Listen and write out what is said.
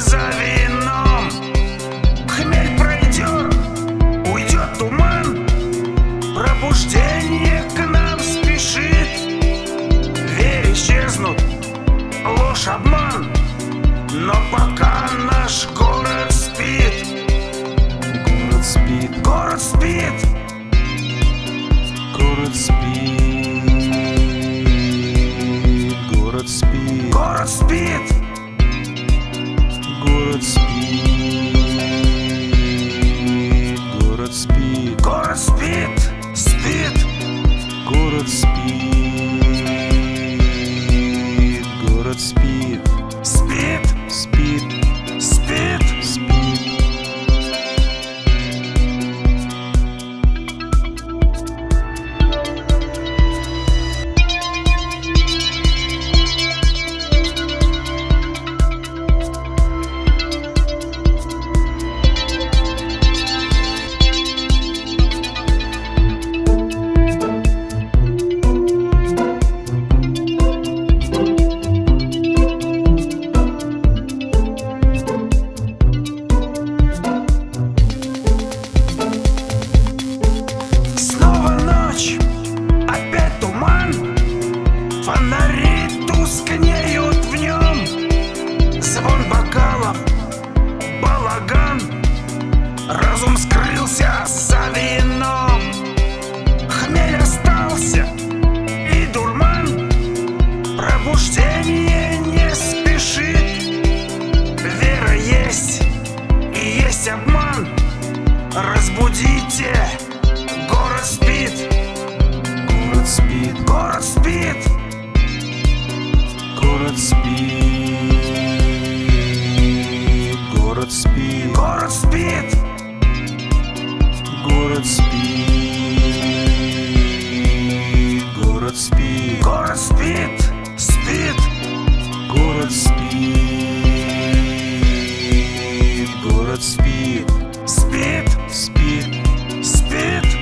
за вином. Хмель пройдет, уйдет туман. Пробуждение к нам спешит. Верь исчезнут, ложь, обман. Но пока наш город спит. Город спит, Город спит, город спит, город спит, город спит Город спит, город спит, город спит, спит, город спит, город спит, спит. Разбудите, город спит! Город спит Город спит! Город спит Город спит! Город спит! Город спит Город спит! Город спит! Спит! Город спит! Город спит! Город спит спит, спит, спит.